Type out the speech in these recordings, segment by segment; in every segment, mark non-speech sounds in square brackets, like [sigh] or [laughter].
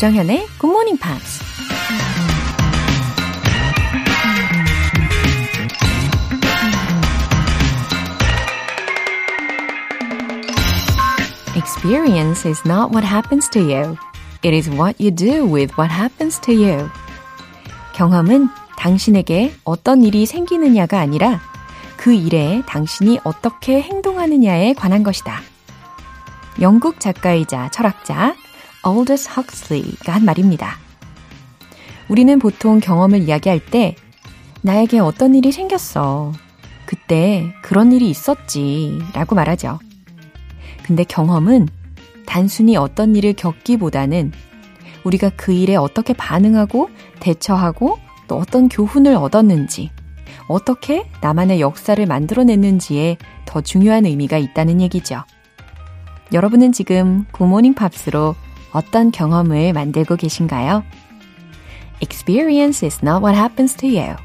조정현의 Good Morning Pops. Experience is not what happens to you. It is what you do with what happens to you. 경험은 당신에게 어떤 일이 생기느냐가 아니라 그 일에 당신이 어떻게 행동하느냐에 관한 것이다. 영국 작가이자 철학자 Aldous Huxley가 한 말입니다. 우리는 보통 경험을 이야기할 때 나에게 어떤 일이 생겼어. 그때 그런 일이 있었지. 라고 말하죠. 근데 경험은 단순히 어떤 일을 겪기보다는 우리가 그 일에 어떻게 반응하고 대처하고 또 어떤 교훈을 얻었는지, 어떻게 나만의 역사를 만들어냈는지에 더 중요한 의미가 있다는 얘기죠. 여러분은 지금 굿모닝 팝스로 어떤 경험을 만들고 계신가요? Experience is not what happens to you.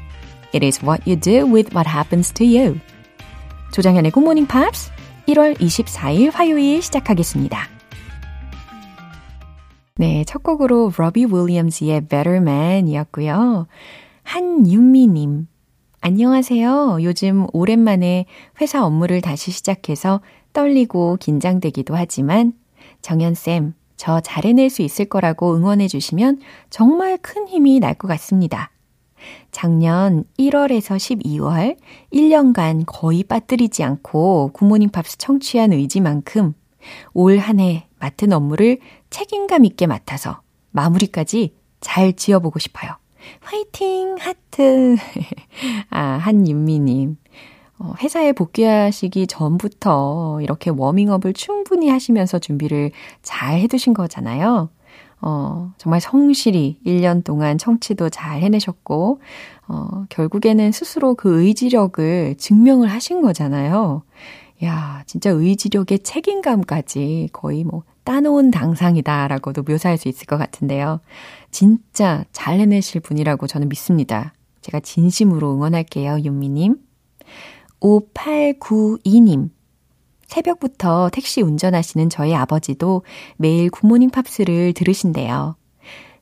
It is what you do with what happens to you. 조정현의 굿모닝 팝스 1월 24일 화요일 시작하겠습니다. 네, 첫 곡으로 로비 윌리엄스의 Better Man 이었고요. 한윤미님, 안녕하세요. 요즘 오랜만에 회사 업무를 다시 시작해서 떨리고 긴장되기도 하지만 정현쌤, 저 잘해낼 수 있을 거라고 응원해 주시면 정말 큰 힘이 날 것 같습니다. 작년 1월에서 12월 1년간 거의 빠뜨리지 않고 굿모닝 팝스 청취한 의지만큼 올 한 해 맡은 업무를 책임감 있게 맡아서 마무리까지 잘 지어보고 싶어요. 화이팅! 하트! [laughs] 아, 한윤미님. 어, 회사에 복귀하시기 전부터 이렇게 워밍업을 충분히 하시면서 준비를 잘 해두신 거잖아요. 어, 정말 성실히 1년 동안 청취도 잘 해내셨고, 어, 결국에는 스스로 그 의지력을 증명을 하신 거잖아요. 야, 진짜 의지력의 책임감까지 거의 뭐 따놓은 당상이다라고도 묘사할 수 있을 것 같은데요. 진짜 잘 해내실 분이라고 저는 믿습니다. 제가 진심으로 응원할게요, 윤미님. 5892님. 새벽부터 택시 운전하시는 저희 아버지도 매일 굿모닝 팝스를 들으신대요.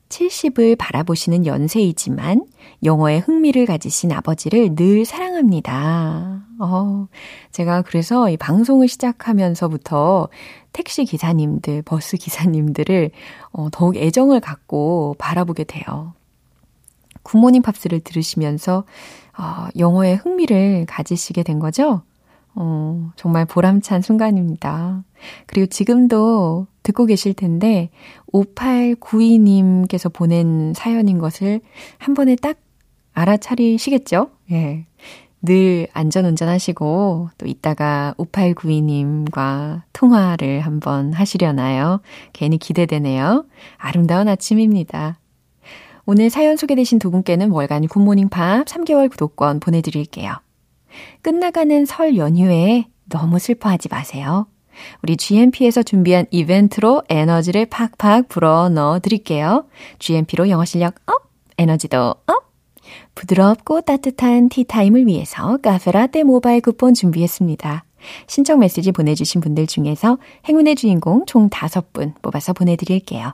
70을 바라보시는 연세이지만 영어에 흥미를 가지신 아버지를 늘 사랑합니다. 어, 제가 그래서 이 방송을 시작하면서부터 택시 기사님들, 버스 기사님들을 어, 더욱 애정을 갖고 바라보게 돼요. 굿모닝 팝스를 들으시면서 어, 영어에 흥미를 가지시게 된 거죠? 어, 정말 보람찬 순간입니다. 그리고 지금도 듣고 계실 텐데, 5892님께서 보낸 사연인 것을 한 번에 딱 알아차리시겠죠? 예. 늘 안전운전 하시고, 또 이따가 5892님과 통화를 한번 하시려나요? 괜히 기대되네요. 아름다운 아침입니다. 오늘 사연 소개되신 두 분께는 월간 굿모닝 팝스 3개월 구독권 보내드릴게요. 끝나가는 설 연휴에 너무 슬퍼하지 마세요. 우리 GMP에서 준비한 이벤트로 에너지를 팍팍 불어 넣어 드릴게요. GMP로 영어 실력 up, 에너지도 up! 부드럽고 따뜻한 티타임을 위해서 카페라떼 모바일 쿠폰 준비했습니다. 신청 메시지 보내주신 분들 중에서 행운의 주인공 총 5분 뽑아서 보내드릴게요.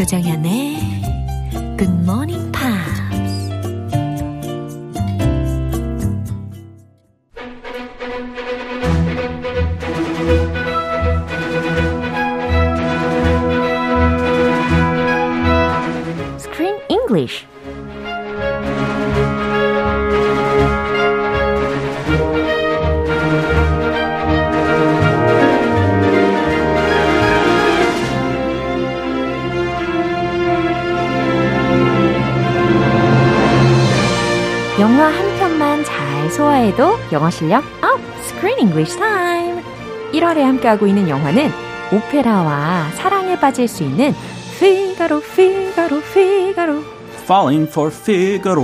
조정현의 굿모닝 영어 실력 up! Screen English Time! 1월에 함께하고 있는 영화는 오페라와 사랑에 빠질 수 있는 피가로 피가로 피가로 Falling for Figaro.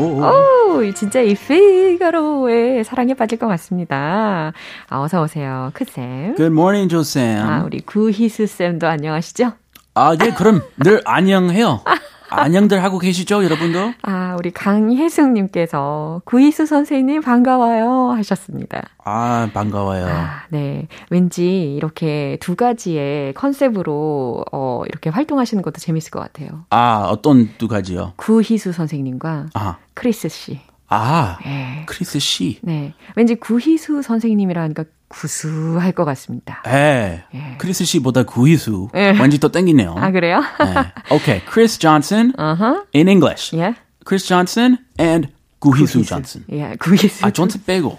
오, 진짜 이 피가로의 사랑에 빠질 것 같습니다. 아, 어서 오세요, 크쌤. Good morning, 조쌤. 아, 우리 구희수 쌤도 안녕하시죠? 아, 예, 그럼 늘 안녕해요. [laughs] 안녕들 하고 계시죠, 여러분도? 아, 우리 강혜숙님께서 구희수 선생님 반가워요 하셨습니다. 아, 반가워요. 아, 네. 왠지 이렇게 두 가지의 컨셉으로 어, 이렇게 활동하시는 것도 재밌을 것 같아요. 아, 어떤 두 가지요? 구희수 선생님과 아, 크리스 씨. 아, 네. 크리스 씨. 네. 왠지 구희수 선생님이라 하니까 구수할 것 같습니다. 예. 예. 크리스 씨보다 구희수. 예. 왠지 또 땡기네요. 아, 그래요? 네. Okay, Chris Johnson 어허. in English. 예. Chris Johnson and 구희수 Johnson. 예, 구희수. 아, 존슨 빼고.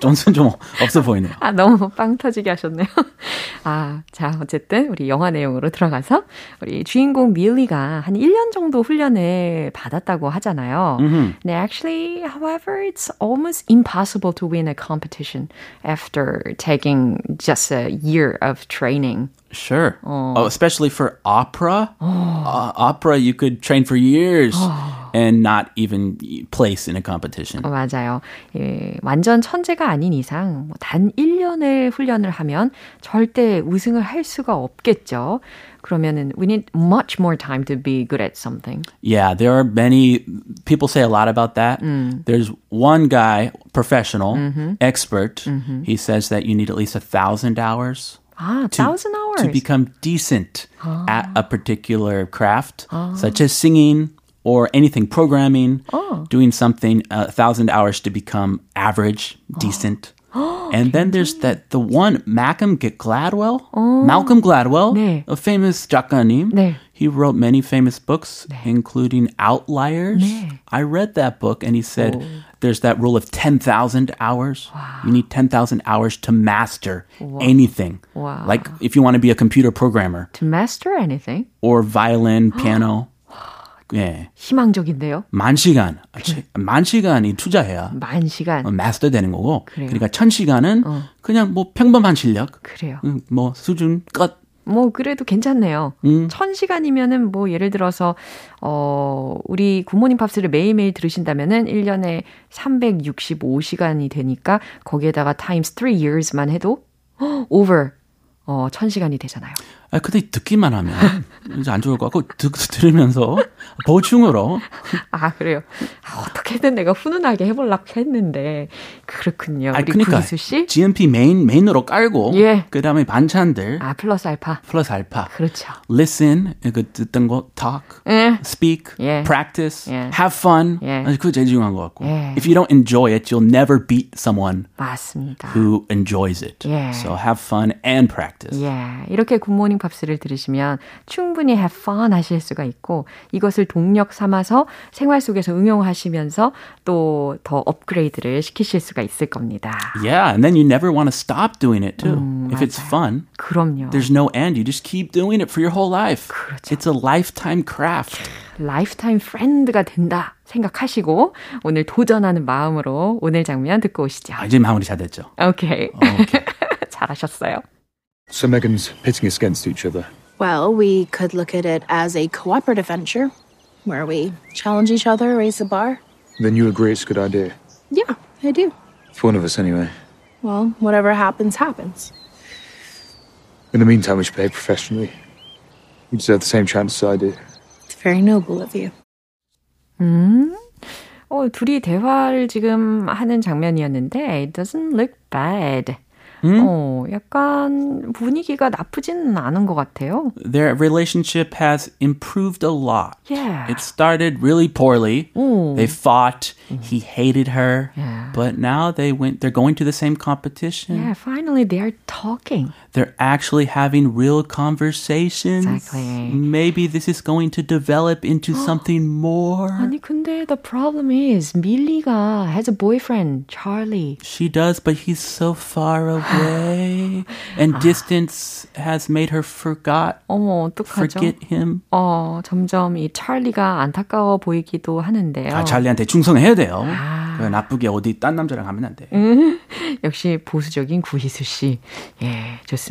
존슨 좀 없어 보이네요. 아, 너무 빵 터지게 하셨네요. 아, 자, 어쨌든 우리 영화 내용으로 들어가서 우리 주인공 밀리가 한 1년 정도 훈련을 받았다고 하잖아요. Mhm. 네, actually, however, it's almost impossible to win a competition after taking just a year of training. Sure. Oh, especially for opera. Uh, opera, you could train for years and not even place in a competition. 어, 맞아요. 예, 완전 천재가 아닌 이상 뭐단 1년의 훈련을 하면 절대 우승을 할 수가 없겠죠. 그러면은 we need much more time to be good at something. Yeah, there are many people say a lot about that. There's one guy, professional, expert. He says that you need at least a thousand hours 아, thousand hours. to become decent at a particular craft, such as singing or anything, programming, doing something, a thousand hours to become average, [gasps] decent. [gasps] and then there's that the one Malcolm Gladwell, Malcolm Gladwell, 네. a famous 작가님. 네. He wrote many famous books, including Outliers. 네. I read that book, and he said there's that rule of 10,000 hours. You need 10,000 hours to master anything. Wow. Like if you want to be a computer programmer To master anything. or violin, piano. 예. 희망적인데요. 만 시간. 아, 치- 만 시간이 투자해야 만 시간. 어, 마스터 되는 거고. 그래요. 그러니까 천 시간은 그냥 뭐 평범한 실력. 그래요. 음, 뭐 수준 끝. 뭐 그래도 괜찮네요. 음. 천 시간이면은 뭐 예를 들어서 어 우리 굿모닝 팝스를 매일매일 들으신다면은 1년에 365시간이 되니까 거기에다가 times 3 years만 해도 [gasps] over 어, 1000시간이 되잖아요. 아, 근데 듣기만 하면 이제 안 좋을 것 같고 듣, 들으면서 보충으로 아, 그래요. 아, 어떻게든 내가 훈훈하게 해보려고 했는데 그렇군요. 아 우리 그러니까 구희수 씨. GMP 메인 메인으로 깔고 예. 그다음에 반찬들 아, 플러스 알파. 플러스 알파. 그렇죠. listen 그 듣던 거 talk, 예. speak, 예. practice, 예. have fun. 예. 아니, 그게 제일 중요한 것 같고. 예. If you don't enjoy it, you'll never beat someone 맞습니다. who enjoys it. 예. So have fun and practice. 예, 이렇게 굿모닝 팝스를 들으시면 충분히 have fun 하실 수가 있고 이것을 동력 삼아서 생활 속에서 응용하시면서 또 더 업그레이드를 시키실 수가 있을 겁니다. Yeah, and then you never want to stop doing it too. 음, if it's fun, 그럼요. there's no end. You just keep doing it for your whole life. 그렇죠. It's a lifetime craft. lifetime friend가 된다 생각하시고 오늘 도전하는 마음으로 오늘 장면 듣고 오시죠. 아, 이제 마무리 잘 됐죠. OK. OK. 잘하셨어요. So Megan's pitting us against each other. Well, we could look at it as a cooperative venture where we challenge each other, raise the bar. Then you agree it's a good idea. Yeah, I do. For one of us, anyway. Well, whatever happens, happens. In the meantime, we should behave professionally. You deserve the same chance as I do. It's very noble of you. 음. 어, 둘이 대화를 지금 하는 장면이었는데 it doesn't look bad. 어, 약간 분위기가 나쁘지는 않은 것 같아요. Their relationship has improved a lot. Yeah. It started really poorly. 오. They fought. He hated her. Yeah. But now they went they're going to the same competition. Yeah, finally they are talking. They're actually having real conversations. Exactly. Maybe this is going to develop into something [gasps] more. 아니 근데 the problem is 밀리가 has a boyfriend, Charlie. She does, but he's so far away. [gasps] and distance has made her forgot 어머, 어떡하죠? forget him. 어, 점점 이 찰리가 안타까워 보이기도 하는데요. 아, 잘리한테 충성해야 돼요. 그 나쁘게 어디 딴 남자랑 하면 안 돼. [laughs] 역시 보수적인 구희수 씨. 예, 좋습니다.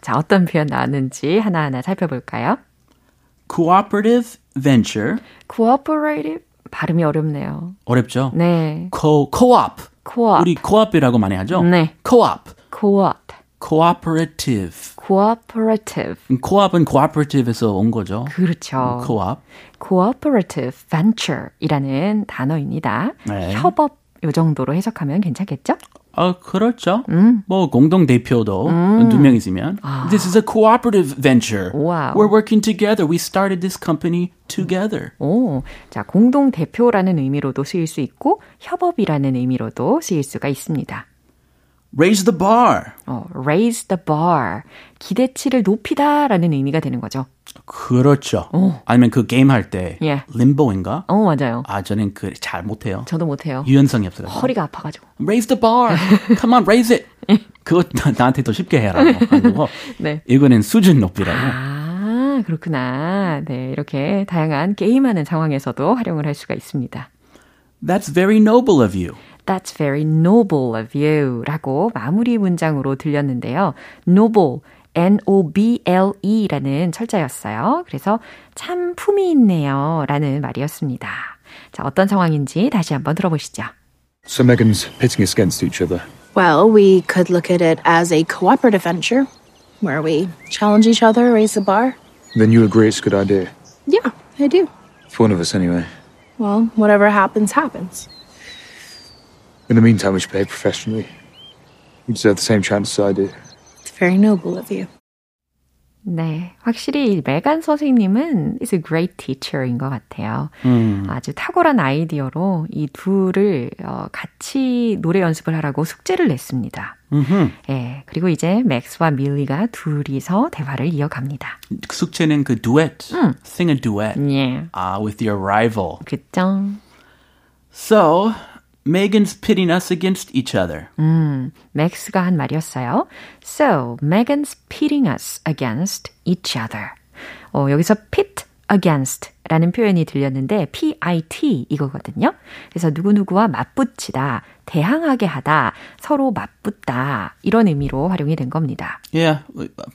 자, 어떤 표현 나왔는지 하나하나 살펴볼까요? cooperative venture. cooperative 발음이 어렵네요. 어렵죠? 네. co co-op. co-op. 우리 co-op이라고 많이 하죠? 네. co-op. co-op. cooperative. cooperative. co-op은 cooperative에서 온 거죠. 그렇죠. co-op. cooperative venture이라는 단어입니다. 네. 협업 요 정도로 해석하면 괜찮겠죠? 어, 그렇죠. 뭐 공동 대표도 두명 있으면 this is a cooperative venture. 와우. We're working together. We started this company together. 오, 자, 공동 대표라는 의미로도 쓰일 수 있고 협업이라는 의미로도 쓰일 수가 있습니다. Raise the bar. 어, raise the bar. 기대치를 높이다라는 의미가 되는 거죠. 그렇죠. 아니면 그 게임 할때 예. 림보인가? 어, 맞아요. 아, 저는 그 잘 못해요. 저도 못해요. 유연성이 없어가지고. 허리가 아파가지고. Raise the bar. [laughs] Come on, raise it. 그거 나- 나한테 더 쉽게 해라고. [laughs] 네. 이거는 수준 높이라고. 아, 그렇구나. 네, 이렇게 다양한 게임하는 상황에서도 활용을 할 수가 있습니다. That's very noble of you. That's very noble of you 라고 마무리 문장으로 들렸는데요. noble, N-O-B-L-E 라는 철자였어요. 그래서 참 품이 있네요 라는 말이었습니다. 자, 어떤 상황인지 다시 한번 들어보시죠. So Megan's pitting us against each other. Well, we could look at it as a cooperative venture where we challenge each other, raise the bar. Then you agree it's a good idea. Yeah, I do. For one of us, anyway. Well, whatever happens, happens. In the meantime, we should behave professionally. You deserve the same chance as I did. It's very noble of you. 네, 확실히 메간 선생님은 is a great teacher인 것 같아요. 아주 탁월한 아이디어로 이 둘을 어, 같이 노래 연습을 하라고 숙제를 냈습니다. 예, 그리고 이제 맥스와 밀리가 둘이서 대화를 이어갑니다. 숙제는 그 duet. Sing a duet. 예, Ah, with your rival. 그죠? So, Megan's pitting us against each other. 음, 맥스가 한 말이었어요. So, Megan's pitting us against each other. 어, 여기서 pit against 라는 표현이 들렸는데 PIT 이거거든요. 그래서 누구누구와 맞붙이다, 대항하게 하다, 서로 맞붙다 이런 의미로 활용이 된 겁니다. Yeah,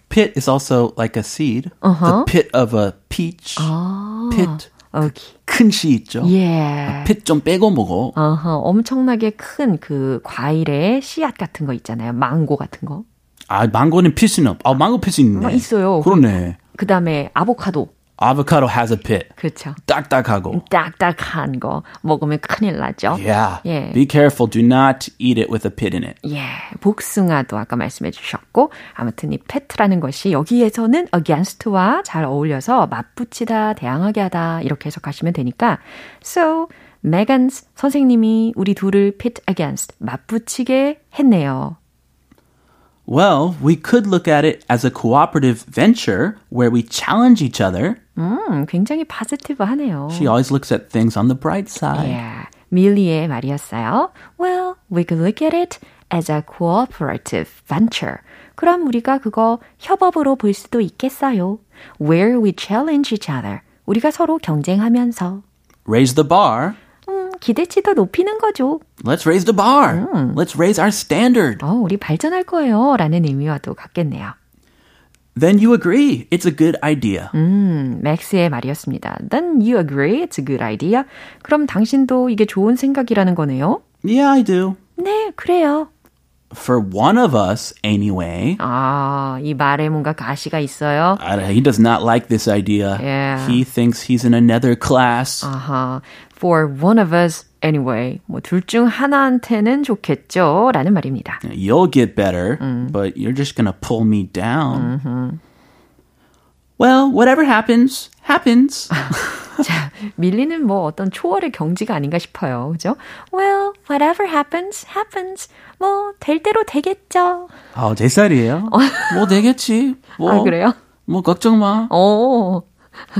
pit is also like a seed. Uh-huh. The pit of a peach. pit. 오케이. 큰씨 있죠? 예. pit 좀 빼고 먹어. 어허, 엄청나게 큰 그 과일의 씨앗 같은 거 있잖아요. 망고 같은 거. 아, 망고는 pit은 없. 아, 망고 pit이 있네. 아, 있어요. 그러네. 그 다음에 아보카도. Avocado has a pit. 그렇죠. 딱딱하고. 딱딱한 거 먹으면 큰일 나죠. Yeah. 예. Be careful. Do not eat it with a pit in it. 예, 복숭아도 아까 말씀해 주셨고, 아무튼 이 pet라는 것이 여기에서는 against와 잘 어울려서 맞붙이다, 대항하게 하다, 이렇게 해석하시면 되니까, so, Megan's 선생님이 우리 둘을 pit against, 맞붙이게 했네요. Well, we could look at it as a cooperative venture where we challenge each other. 음, 굉장히 파지티브하네요. She always looks at things on the bright side. 예, 밀리의 말이었어요. Well, we could look at it as a cooperative venture. 그럼 우리가 그거 협업으로 볼 수도 있겠어요. Where we challenge each other. 우리가 서로 경쟁하면서 Raise the bar. 음, 기대치도 높이는 거죠. Let's raise the bar. Let's raise our standard. 어, 우리 발전할 거예요. 라는 의미와도 같겠네요. Then you agree it's a good idea. 음, 맥스의 말이었습니다. Then you agree it's a good idea. 그럼 당신도 이게 좋은 생각이라는 거네요. Yeah, I do. 네, 그래요. For one of us, anyway. 아, 이 말에 뭔가 가시가 있어요. I don't- he does not like this idea. Yeah. He thinks he's in another class. 아하, for one of us anyway. 뭐 둘 중 하나한테는 좋겠죠. 라는 말입니다. You'll get better, but you're just going to pull me down. Well, whatever happens, happens. [laughs] 자, 밀리는 뭐 어떤 초월의 경지가 아닌가 싶어요. 그죠? Well, whatever happens, happens. 뭐, 될 대로 되겠죠. 아, 제 살이에요. 뭐 되겠지. 뭐, 아, 그래요? 뭐 걱정 마. 오,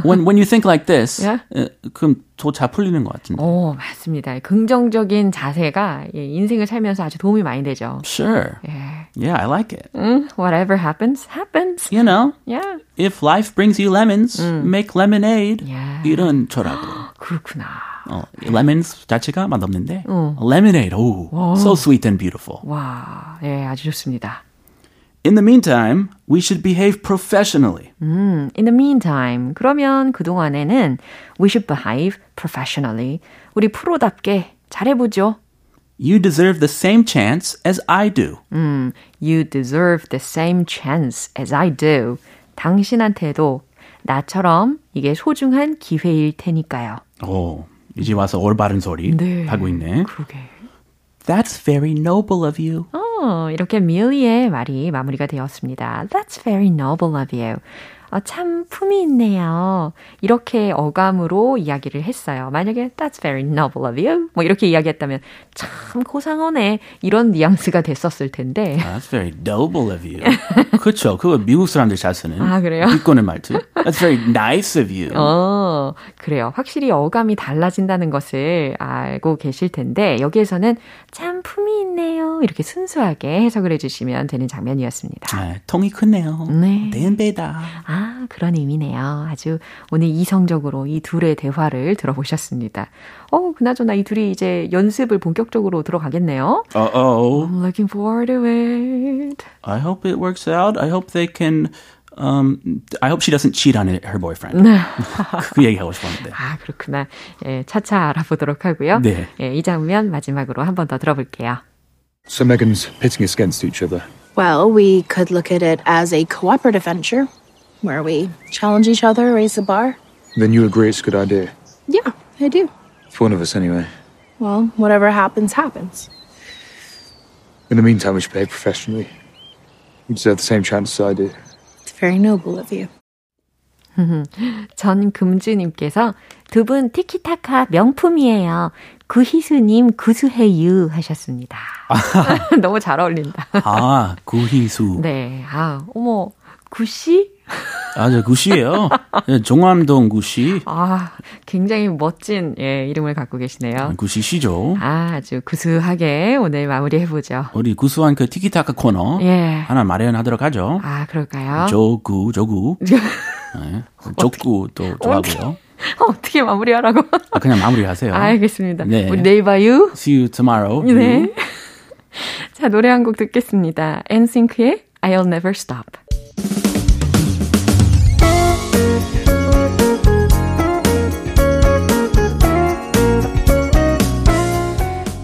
When when you think like this, Yeah. 어, 그럼 더 잘 풀리는 것 같은데. 오, 맞습니다. 긍정적인 자세가 예, 인생을 살면서 아주 도움이 많이 되죠. Sure. 예. Yeah, I like it. 음, whatever happens, happens. You know, Yeah. if life brings you lemons, make lemonade. Yeah. 이런 저라고. 그렇구나. 어, lemons 자체가 맛없는데 어. lemonade, 오, 오, so sweet and beautiful. 와, 예, 아주 좋습니다. In the meantime, we should behave professionally. 음, in the meantime, 그러면 그동안에는 we should behave professionally. 우리 프로답게 잘해보죠. You deserve the same chance as I do. 음, you deserve the same chance as I do. 당신한테도 나처럼 이게 소중한 기회일 테니까요. 오, 이제 와서 올바른 소리 네, 하고 있네. 그러게. That's very noble of you. 어, 이렇게 밀리의 말이 마무리가 되었습니다. That's very noble of you. 어, 참 품이 있네요. 이렇게 어감으로 이야기를 했어요. 만약에 That's very noble of you. 뭐 이렇게 이야기했다면 참 고상하네. 이런 뉘앙스가 됐었을 텐데. That's very noble of you. 그렇죠. 그거 미국 사람들 잘 쓰는. 아, 그래요? 비꼬는 말투. That's very nice of you. 어, 그래요. 확실히 어감이 달라진다는 것을 알고 계실 텐데 여기에서는 참 품이 있네요. 이렇게 순수하게 해석을 해주시면 되는 장면이었습니다. 아, 통이 크네요. 네. 덴베다. 아, 그런 의미네요. 아주 오늘 이성적으로 이 둘의 대화를 들어보셨습니다. 어, 그나저나 이 둘이 이제 연습을 본격적으로 들어가겠네요. Uh-oh. I'm looking forward to it. I hope it works out. I hope they can Um, I hope she doesn't cheat on her boyfriend. 그 얘기하고 싶었는데. 아, 그렇구나. 예, 차차 알아보도록 하고요. 네. 예, 이 장면 마지막으로 한 번 더 들어볼게요. So Megan's pitting us against each other. Well, we could look at it as a cooperative venture where we challenge each other, raise the bar. Then you agree it's a good idea? Yeah, I do. For one of us, anyway. Well, whatever happens, happens. In the meantime, we should behave professionally. You deserve the same chance as I do. It's very noble of you. 전금주님께서 두 분 티키타카 명품이에요. 구희수님 구수해유 하셨습니다. 너무 잘 어울린다. 아, 구희수. 네. 아, 어머, 구씨? 아, 저 구씨예요. 종암동 구씨. 아, 굉장히 멋진 예, 이름을 갖고 계시네요. 구씨 씨죠. 아, 아주 구수하게 오늘 마무리해 보죠. 우리 구수한 그 티키타카 코너 예. 하나 마련하도록 하죠. 아, 그럴까요? 조구, 조구. 네. 족구 또 좋아하고요. 어떻게 마무리하라고? 아, 그냥 마무리하세요. 알겠습니다. 네. 우리 내일 봐요. See you tomorrow. 네. [laughs] 자, 노래 한 곡 듣겠습니다. 엔싱크의 I'll Never Stop.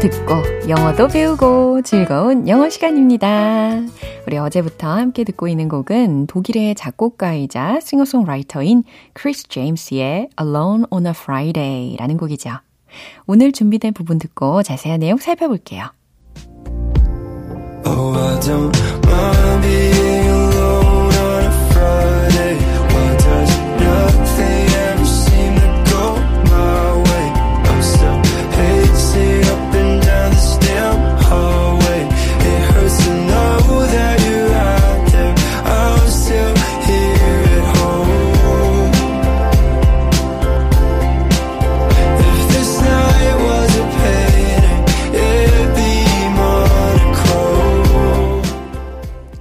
듣고 영어도 배우고 즐거운 영어 시간입니다. 우리 어제부터 함께 듣고 있는 곡은 독일의 작곡가이자 싱어송라이터인 크리스 제임스의 Alone on a Friday라는 곡이죠. 오늘 준비된 부분 듣고 자세한 내용 살펴볼게요. Oh,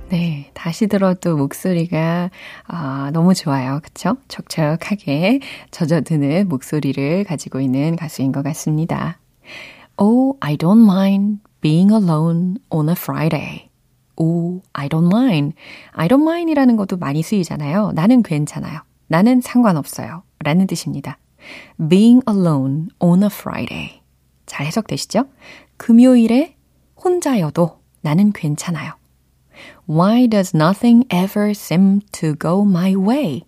네, 다시 들어도 목소리가 아, 너무 좋아요. 그쵸? 촉촉하게 젖어드는 목소리를 가지고 있는 가수인 것 같습니다. Oh, I don't mind being alone on a Friday. Oh, I don't mind. I don't mind 이라는 것도 많이 쓰이잖아요. 나는 괜찮아요. 나는 상관없어요. 라는 뜻입니다. being alone on a Friday. 잘 해석되시죠? 금요일에 혼자여도 나는 괜찮아요. Why does nothing ever seem to go my way?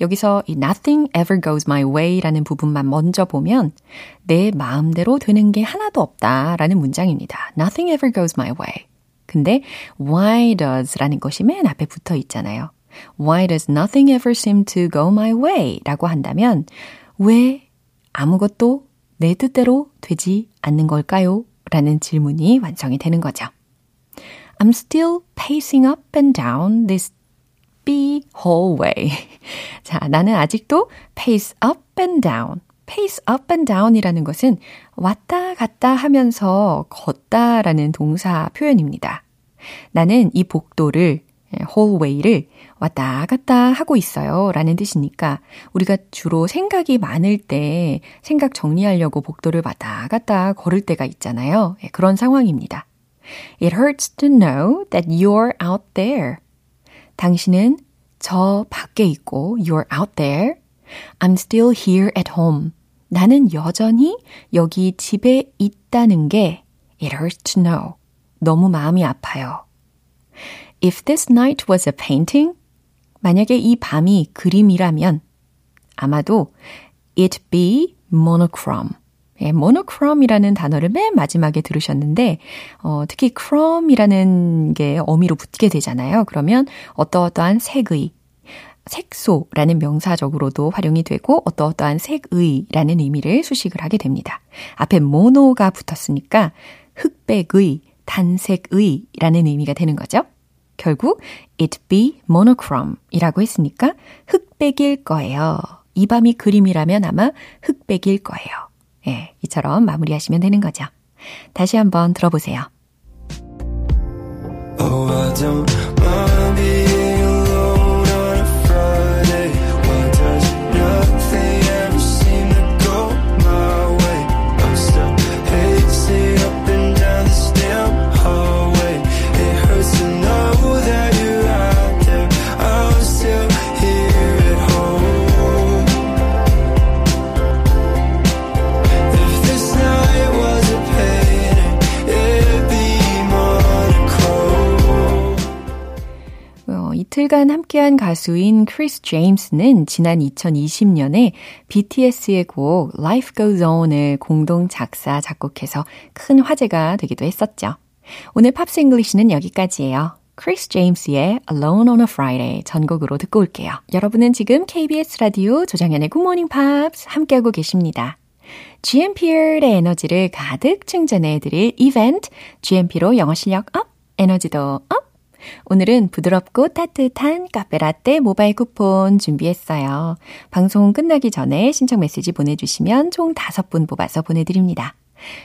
여기서 이 nothing ever goes my way 라는 부분만 먼저 보면 내 마음대로 되는 게 하나도 없다 라는 문장입니다. Nothing ever goes my way. 근데 why does 라는 것이 맨 앞에 붙어 있잖아요. Why does nothing ever seem to go my way? 라고 한다면 왜 아무것도 내 뜻대로 되지 않는 걸까요? 라는 질문이 완성이 되는 거죠. I'm still pacing up and down this B hallway. [laughs] 자, 나는 아직도 pace up and down. pace up and down이라는 것은 왔다 갔다 하면서 걷다라는 동사 표현입니다. 나는 이 복도를 hallway를 왔다 갔다 하고 있어요. 라는 뜻이니까 우리가 주로 생각이 많을 때 생각 정리하려고 복도를 왔다 갔다 걸을 때가 있잖아요. 그런 상황입니다. It hurts to know that you're out there. 당신은 저 밖에 있고 you're out there. I'm still here at home. 나는 여전히 여기 집에 있다는 게 it hurts to know. 너무 마음이 아파요. If this night was a painting, 만약에 이 밤이 그림이라면 아마도 it be monochrome. 예, monochrome이라는 단어를 맨 마지막에 들으셨는데, 어, 특히 chrome이라는 게 어미로 붙게 되잖아요. 그러면 어떠어떠한 색의, 색소라는 명사적으로도 활용이 되고 어떠어떠한 색의라는 의미를 수식을 하게 됩니다. 앞에 mono가 붙었으니까 흑백의, 단색의라는 의미가 되는 거죠. 결국 it be monochrome 이라고 했으니까 흑백일 거예요. 이 밤이 그림이라면 아마 흑백일 거예요. 예, 이처럼 마무리하시면 되는 거죠. 다시 한번 들어보세요. Oh, 이틀간 함께한 가수인 크리스 제임스는 지난 2020년에 BTS의 곡 Life Goes On을 공동 작사, 작곡해서 큰 화제가 되기도 했었죠. 오늘 Pops English는 여기까지예요. 크리스 제임스의 Alone on a Friday 전곡으로 듣고 올게요. 여러분은 지금 KBS 라디오 조장현의 Good Morning Pops 함께하고 계십니다. GMP의 에너지를 가득 충전해드릴 이벤트 GMP로 영어 실력 up, 에너지도 up! 오늘은 부드럽고 따뜻한 카페라떼 모바일 쿠폰 준비했어요. 방송 끝나기 전에 신청 메시지 보내주시면 총 5분 뽑아서 보내드립니다.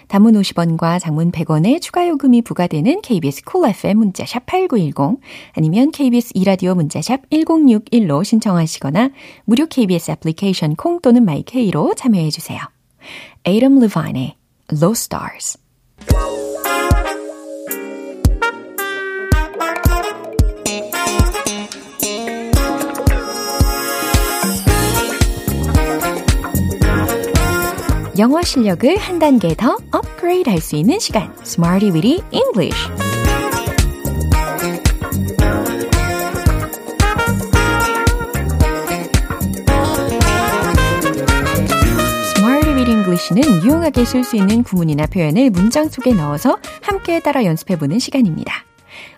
단문 50원과 장문 100원의 추가 요금이 부과되는 KBS 쿨 FM 문자샵 8910 아니면 KBS 이라디오 문자샵 1061로 신청하시거나 무료 KBS 애플리케이션 콩 또는 마이케이로 참여해 주세요. 에이럼 르바인의 Low Stars 영어 실력을 한 단계 더 업그레이드 할 수 있는 시간 Smarty Weedy English English는 유용하게 쓸 수 있는 구문이나 표현을 문장 속에 넣어서 함께 따라 연습해보는 시간입니다.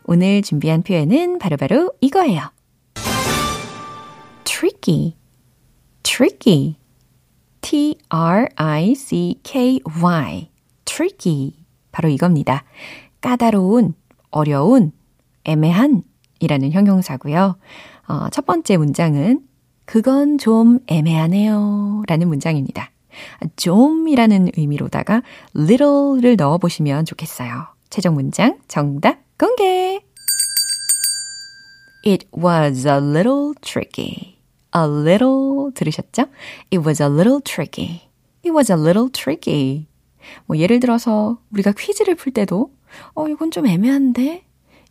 오늘 준비한 표현은 바로바로 바로 이거예요. tricky, tricky. T-R-I-C-K-Y. tricky. 바로 이겁니다. 까다로운, 어려운, 애매한 이라는 형용사고요. 어, 첫 번째 문장은 그건 좀 애매하네요. 라는 문장입니다. 좀이라는 의미로다가 little를 넣어보시면 좋겠어요. 최종 문장 정답 공개! It was a little tricky. A little 들으셨죠? It was a little tricky. It was a little tricky. 뭐 예를 들어서 우리가 퀴즈를 풀 때도 어 이건 좀 애매한데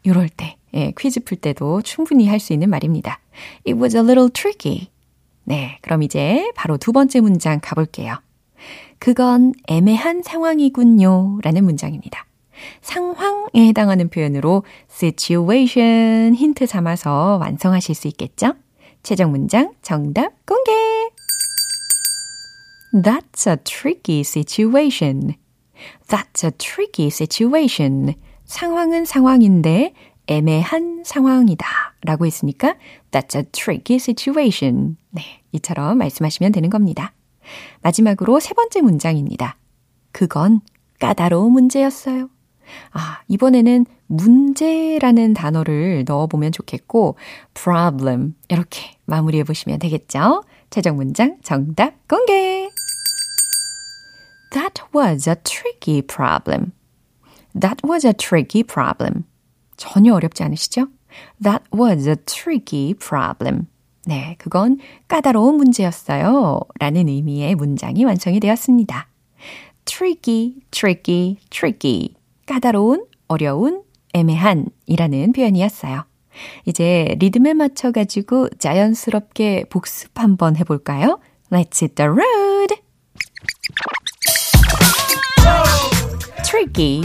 이럴 때 예, 퀴즈 풀 때도 충분히 할 수 있는 말입니다. It was a little tricky. 네, 그럼 이제 바로 두 번째 문장 가볼게요. 그건 애매한 상황이군요. 라는 문장입니다. 상황에 해당하는 표현으로 situation 힌트 삼아서 완성하실 수 있겠죠? 최종 문장 정답 공개! That's a tricky situation. That's a tricky situation. 상황은 상황인데 애매한 상황이다. 라고 했으니까 That's a tricky situation. 네, 이처럼 말씀하시면 되는 겁니다. 마지막으로 세 번째 문장입니다. 그건 까다로운 문제였어요. 아, 이번에는 문제라는 단어를 넣어보면 좋겠고, problem. 이렇게 마무리해 보시면 되겠죠? 최종 문장 정답 공개! That was a tricky problem. That was a tricky problem. 전혀 어렵지 않으시죠? That was a tricky problem. 네, 그건 까다로운 문제였어요. 라는 의미의 문장이 완성이 되었습니다. tricky, tricky, tricky. 까다로운, 어려운, 애매한 이라는 표현이었어요. 이제 리듬에 맞춰가지고 자연스럽게 복습 한번 해볼까요? Let's hit the road! tricky.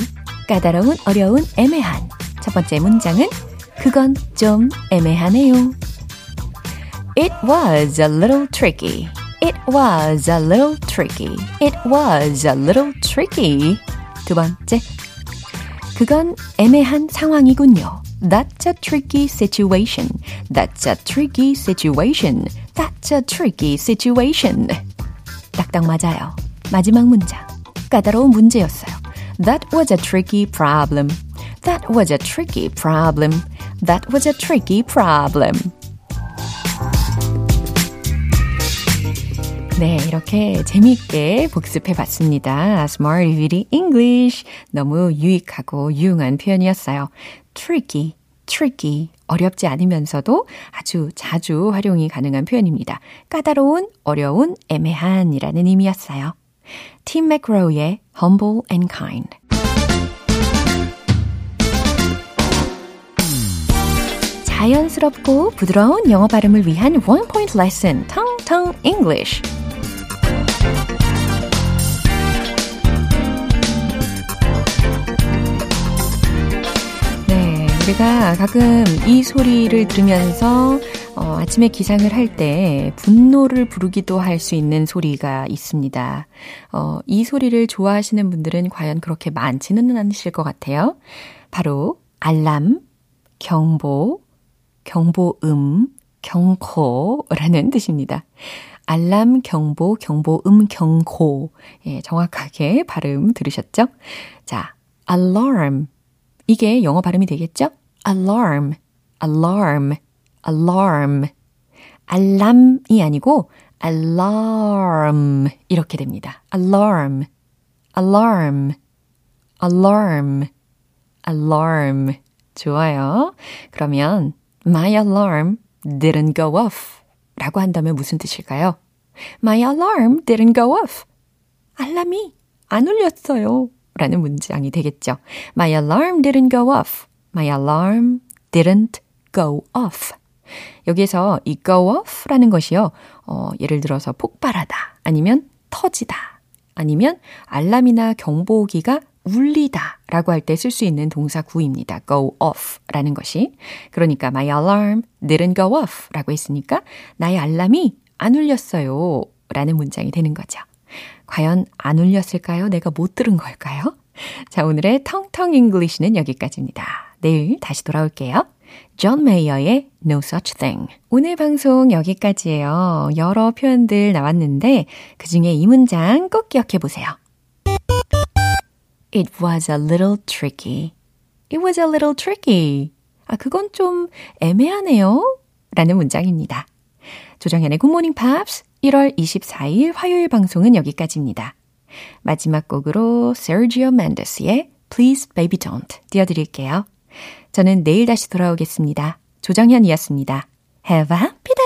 까다로운, 어려운, 애매한. 첫 번째 문장은 그건 좀 애매하네요. It was a little tricky. It was a little tricky. It was a little tricky. 두 번째. 그건 애매한 상황이군요. That's a tricky situation. That's a tricky situation. That's a tricky situation. 딱딱 맞아요. 마지막 문장. 까다로운 문제였어요. That was a tricky problem. That was a tricky problem. That was a tricky problem. 네, 이렇게 재미있게 복습해 봤습니다. Smart Beauty English. 너무 유익하고 유용한 표현이었어요. tricky, tricky. 어렵지 않으면서도 아주 자주 활용이 가능한 표현입니다. 까다로운, 어려운, 애매한이라는 의미였어요. 팀 맥로우의 Humble and Kind. 자연스럽고 부드러운 영어 발음을 위한 원 포인트 레슨, 텅텅 English. 네, 우리가 가끔 이 소리를 들으면서 어, 아침에 기상을 할 때 분노를 부르기도 할 수 있는 소리가 있습니다. 어, 이 소리를 좋아하시는 분들은 과연 그렇게 많지는 않으실 것 같아요. 바로 알람, 경보, 경보음, 경고라는 뜻입니다. 알람, 경보, 경보음, 경고. 예, 정확하게 발음 들으셨죠? 자, alarm. 이게 영어 발음이 되겠죠? alarm, alarm, alarm. 알람이 아니고 alarm 이렇게 됩니다. alarm, alarm, alarm, alarm. 좋아요. 그러면 my alarm didn't go off 라고 한다면 무슨 뜻일까요? My alarm didn't go off. 알람이 안 울렸어요. 라는 문장이 되겠죠. My alarm didn't go off. My alarm didn't go off. 여기에서 이 go off라는 것이요. 어, 예를 들어서 폭발하다 아니면 터지다 아니면 알람이나 경보기가 울리다 라고 할 때 쓸 수 있는 동사 구입니다. go off 라는 것이. 그러니까 my alarm didn't go off 라고 했으니까 나의 알람이 안 울렸어요 라는 문장이 되는 거죠. 과연 안 울렸을까요? 내가 못 들은 걸까요? 자, 오늘의 텅텅 English는 여기까지입니다. 내일 다시 돌아올게요. 존 메이어의 No Such Thing. 오늘 방송 여기까지예요. 여러 표현들 나왔는데 그 중에 이 문장 꼭 기억해 보세요. It was a little tricky. It was a little tricky. 아, 그건 좀 애매하네요. 라는 문장입니다. 조정현의 굿모닝 팝스 1월 24일 화요일 방송은 여기까지입니다. 마지막 곡으로 Sergio Mendes의 Please Baby Don't 띄워드릴게요. 저는 내일 다시 돌아오겠습니다. 조정현이었습니다. Have a happy day!